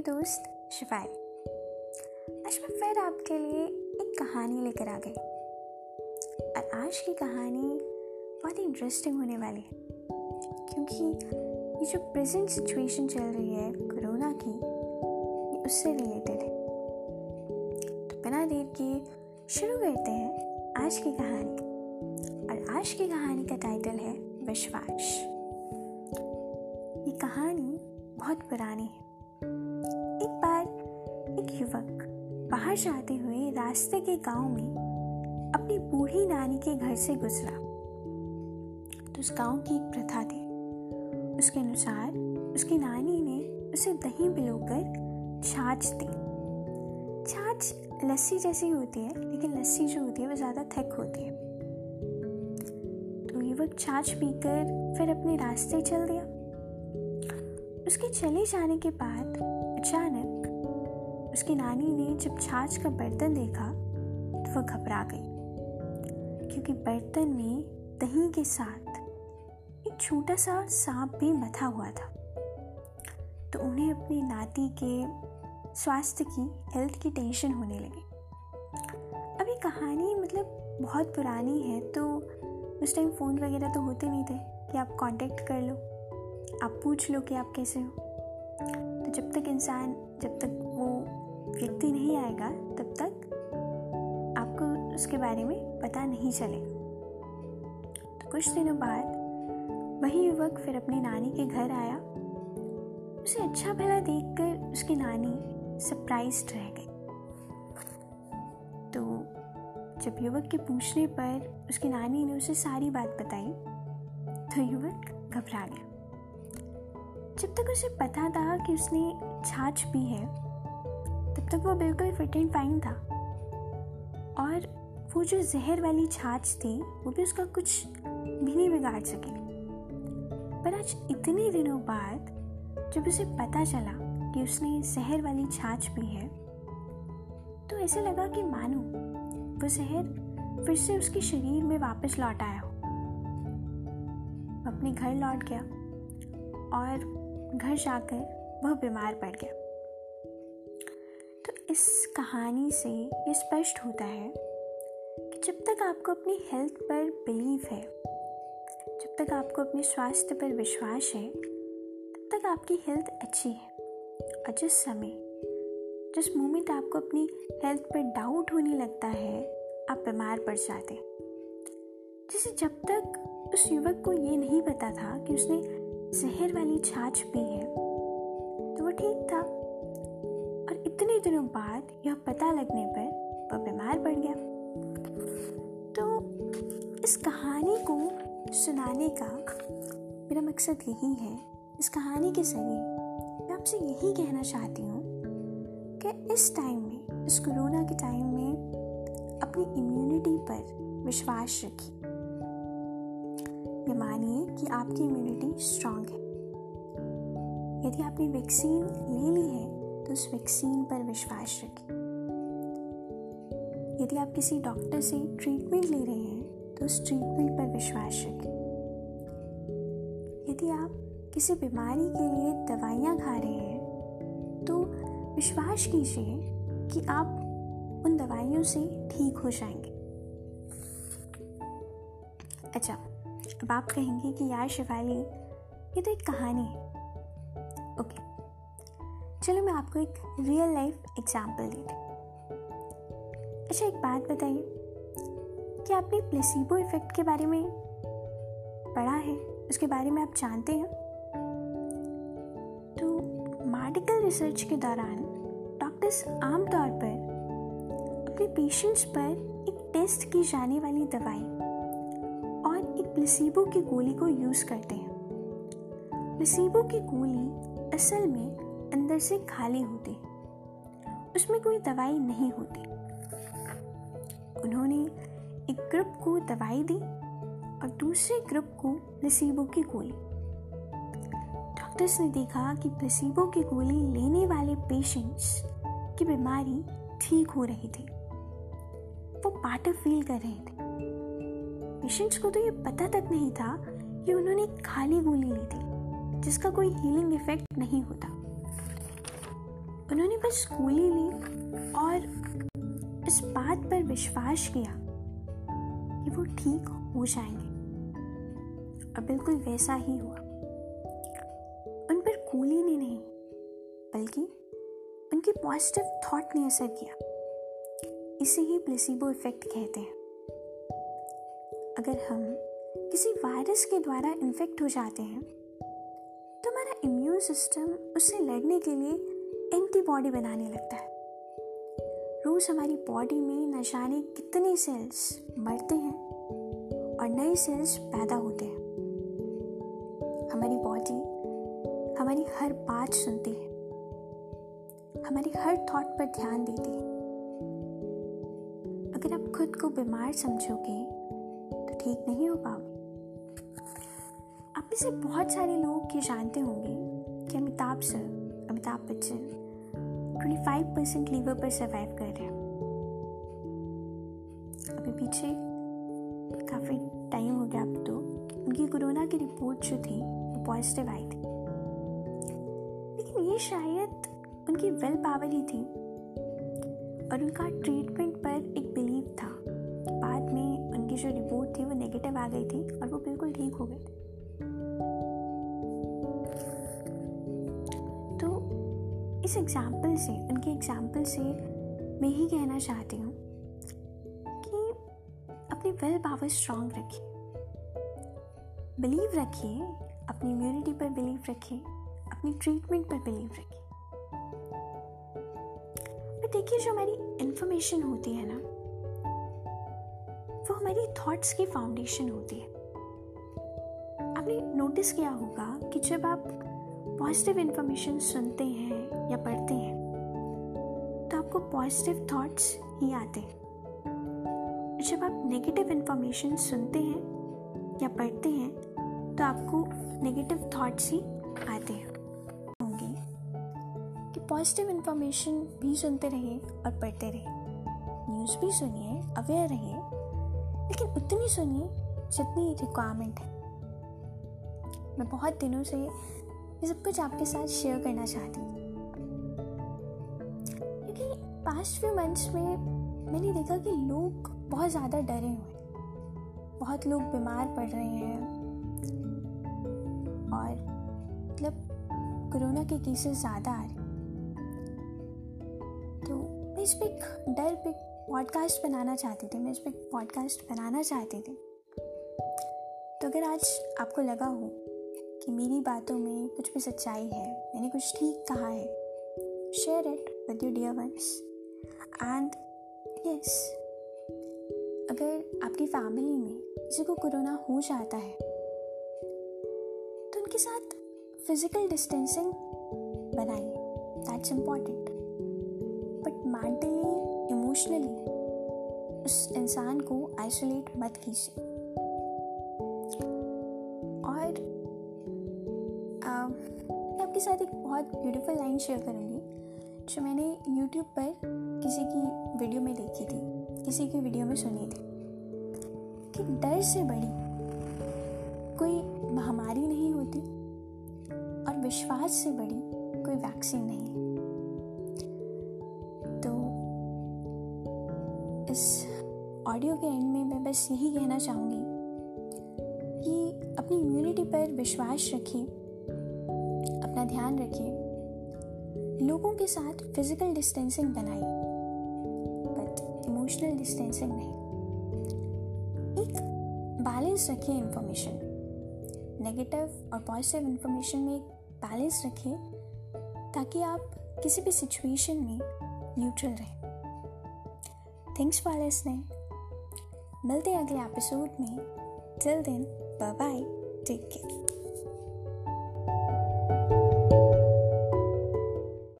आपकी दोस्त शिफाली आज मैं फिर आपके लिए एक कहानी लेकर आ गई। और आज की कहानी बहुत ही इंटरेस्टिंग होने वाली है, क्योंकि ये जो प्रेजेंट सिचुएशन चल रही है कोरोना की, ये उससे रिलेटेड है। तो बिना देर के शुरू करते हैं आज की कहानी। और आज की कहानी का टाइटल है विश्वास। ये कहानी बहुत पुरानी है। एक बार एक युवक बाहर जाते हुए रास्ते के गाँव में अपनी बूढ़ी नानी के घर से गुजरा। तो उस गाँव की एक प्रथा थी। उसके अनुसार उसकी नानी ने उसे दही पिलोकर छाछ दी। छाछ लस्सी जैसी होती है, लेकिन लस्सी जो होती है वो ज़्यादा थिक होती है। तो युवक छाछ पीकर फिर अपने रास्ते चल दिया। उसके चले जाने के बाद अचानक उसकी नानी ने जब छाछ का बर्तन देखा तो वह घबरा गई। क्योंकि बर्तन में दही के साथ एक छोटा सा सांप भी बथा हुआ था। तो उन्हें अपनी नाती के स्वास्थ्य की हेल्थ की टेंशन होने लगी। अब ये कहानी मतलब बहुत पुरानी है तो उस टाइम फ़ोन वगैरह तो होते नहीं थे। कि आप कांटेक्ट कर लो। आप पूछ लो कि आप कैसे हो। तो जब तक इंसान, जब तक वो व्यक्ति नहीं आएगा, तब तक आपको उसके बारे में पता नहीं चलेगा। तो कुछ दिनों बाद वही युवक फिर अपनी नानी के घर आया। उसे अच्छा भला देखकर उसकी नानी सरप्राइज़ रह गई। तो जब युवक के पूछने पर उसकी नानी ने उसे सारी बात बताई तो युवक घबरा गया। जब तक उसे पता था कि उसने छाछ पी है, तब तक वो बिल्कुल फिट एंड फाइन था। और वो जो जहर वाली छाछ थी, वो भी उसका कुछ भी नहीं बिगाड़ सके। पर आज इतने दिनों बाद, जब उसे पता चला कि उसने जहर वाली छाछ पी है तो ऐसे लगा कि मानो, वो जहर फिर से उसके शरीर में वापस लौट आया हो। अपने घर लौट गया और घर जाकर वह बीमार पड़ गया। तो इस कहानी से ये स्पष्ट होता है कि जब तक आपको अपनी हेल्थ पर बिलीव है, जब तक आपको अपने स्वास्थ्य पर विश्वास है, तब तक आपकी हेल्थ अच्छी है। और जिस समय, जिस मोमेंट आपको अपनी हेल्थ पर डाउट होने लगता है, आप बीमार पड़ जाते हैं। जैसे जब तक उस युवक को ये नहीं पता था कि उसने जहर वाली छाछ पी है। तो वो ठीक था। और इतने दिनों बाद यह पता लगने पर वह बीमार पड़ गया। तो इस कहानी को सुनाने का मेरा मकसद यही है। इस कहानी के ज़रिए मैं आपसे यही कहना चाहती हूँ कि इस टाइम में, इस कोरोना के टाइम में अपनी इम्यूनिटी पर विश्वास रखिए। ये मानिए कि आपकी इम्यूनिटी स्ट्रांग है। यदि आपने वैक्सीन ले ली है तो उस वैक्सीन पर विश्वास रखें। यदि आप किसी डॉक्टर से ट्रीटमेंट ले रहे हैं तो उस ट्रीटमेंट पर विश्वास रखें। यदि आप किसी बीमारी के लिए दवाइयाँ खा रहे हैं तो विश्वास कीजिए कि आप उन दवाइयों से ठीक हो जाएँगे। अच्छा अब आप कहेंगे कि यार शिवाली, ये तो एक कहानी है। ओके चलो मैं आपको एक रियल लाइफ एग्ज़ाम्पल देती अच्छा एक बात बताइए कि आपने प्लेसिबो इफ़ेक्ट के बारे में पढ़ा है? उसके बारे में आप जानते हैं? तो मेडिकल रिसर्च के दौरान डॉक्टर्स आमतौर पर अपने पेशेंट्स पर एक टेस्ट की जाने वाली दवाई प्लेसिबो की गोली को यूज़ करते हैं। प्लेसिबो की गोली असल में अंदर से खाली होती है। उसमें कोई दवाई नहीं होती। उन्होंने एक ग्रुप को दवाई दी और दूसरे ग्रुप को प्लेसिबो की गोली। डॉक्टर्स ने देखा कि प्लेसिबो की गोली लेने वाले पेशेंट्स की बीमारी ठीक हो रही थी। वो पार्टर फील कर रहे थे। पेशेंट्स को तो ये पता तक नहीं था कि उन्होंने खाली गोली ली थी, जिसका कोई हीलिंग इफ़ेक्ट नहीं होता। उन्होंने बस गोली ली और इस बात पर विश्वास किया कि वो ठीक हो जाएँगे। और बिल्कुल वैसा ही हुआ। उन पर गोली ने नहीं, बल्कि उनकी पॉजिटिव थॉट ने असर किया। इसे ही प्लेसिबो इफ़ेक्ट कहते हैं। अगर हम किसी वायरस के द्वारा इन्फेक्ट हो जाते हैं तो हमारा इम्यून सिस्टम उससे लड़ने के लिए एंटीबॉडी बनाने लगता है। रोज हमारी बॉडी में न जाने कितने सेल्स मरते हैं और नए सेल्स पैदा होते हैं। हमारी बॉडी हमारी हर बात सुनती है। हमारी हर थॉट पर ध्यान देती है। अगर आप खुद को बीमार समझोगे ठीक नहीं हो पाओगे। आप में से बहुत सारे लोग ये जानते होंगे कि Amitabh sir, Amitabh Bachchan 25 percent liver पर सर्वाइव कर रहे हैं। अभी पीछे काफ़ी टाइम हो गया अब तो। उनकी कोरोना की रिपोर्ट जो थी, वो पॉजिटिव आई थी। लेकिन ये शायद उनकी वेल पावर ही थी और उनका ट्रीटमेंट पर एक बिलीव था। बाद में उनकी जो रिपोर्ट थी वो नेगेटिव आ गई थी और वो बिल्कुल ठीक हो गए थे। तो इस एग्ज़ाम्पल से, उनके एग्ज़ाम्पल से मैं ही कहना चाहती हूँ कि अपनी वेल पावर स्ट्रांग रखिए। बिलीव रखिए, अपनी इम्यूनिटी पर बिलीव रखिए, अपनी ट्रीटमेंट पर बिलीव रखिए। देखिए जो हमारी इंफॉर्मेशन होती है ना वो हमारी थॉट्स की फाउंडेशन होती है। आपने नोटिस किया होगा कि जब आप पॉजिटिव इन्फॉर्मेशन सुनते हैं या पढ़ते हैं तो आपको पॉजिटिव थॉट्स ही आते हैं। जब आप नेगेटिव इन्फॉर्मेशन सुनते हैं या पढ़ते हैं तो आपको नेगेटिव थॉट्स ही आते हैं। होंगे कि पॉजिटिव इन्फॉर्मेशन भी सुनते रहिए और पढ़ते रहिए। न्यूज़ भी सुनिए अवेयर रहिए। लेकिन उतनी सुनिए, जितनी रिक्वायरमेंट है। मैं बहुत दिनों से ये सब कुछ आपके साथ शेयर करना चाहती हूँ। क्योंकि पास्ट फ्यू मंथ्स में मैंने देखा कि लोग बहुत ज़्यादा डरे हुए हैं। बहुत लोग बीमार पड़ रहे हैं। और मतलब कोरोना के केसेस ज़्यादा आ रहे हैं। तो मैं इस पर डर पे पॉडकास्ट बनाना चाहती थी, मैं इस पर पॉडकास्ट बनाना चाहती थी। तो अगर आज आपको लगा हो कि मेरी बातों में कुछ भी सच्चाई है, मैंने कुछ ठीक कहा है share it with your dear ones and yes अगर आपकी फैमिली में किसी को कोरोना हो जाता है तो उनके साथ फ़िज़िकल डिस्टेंसिंग बनाइए that's important but mentally emotionally उस इंसान को आइसोलेट मत कीजिए। और मैं आपके साथ एक बहुत ब्यूटीफुल लाइन शेयर करूँगी, जो मैंने यूट्यूब पर किसी की वीडियो में देखी थी, किसी की वीडियो में सुनी थी। कि डर से बड़ी कोई महामारी नहीं होती और विश्वास से बड़ी कोई वैक्सीन नहीं ऑडियो के एंड में मैं बस यही कहना चाहूँगी कि अपनी इम्यूनिटी पर विश्वास रखिए अपना ध्यान रखिए लोगों के साथ फ़िज़िकल डिस्टेंसिंग बनाइए बट इमोशनल डिस्टेंसिंग नहीं। एक बैलेंस रखिए इन्फॉर्मेशन नेगेटिव और पॉजिटिव इन्फॉर्मेशन में एक बैलेंस रखिए ताकि आप किसी भी सिचुएशन में न्यूट्रल रहें। थैंक्स फॉर लिसनिंग मिलते हैं अगले एपिसोड में। Till then bye bye take care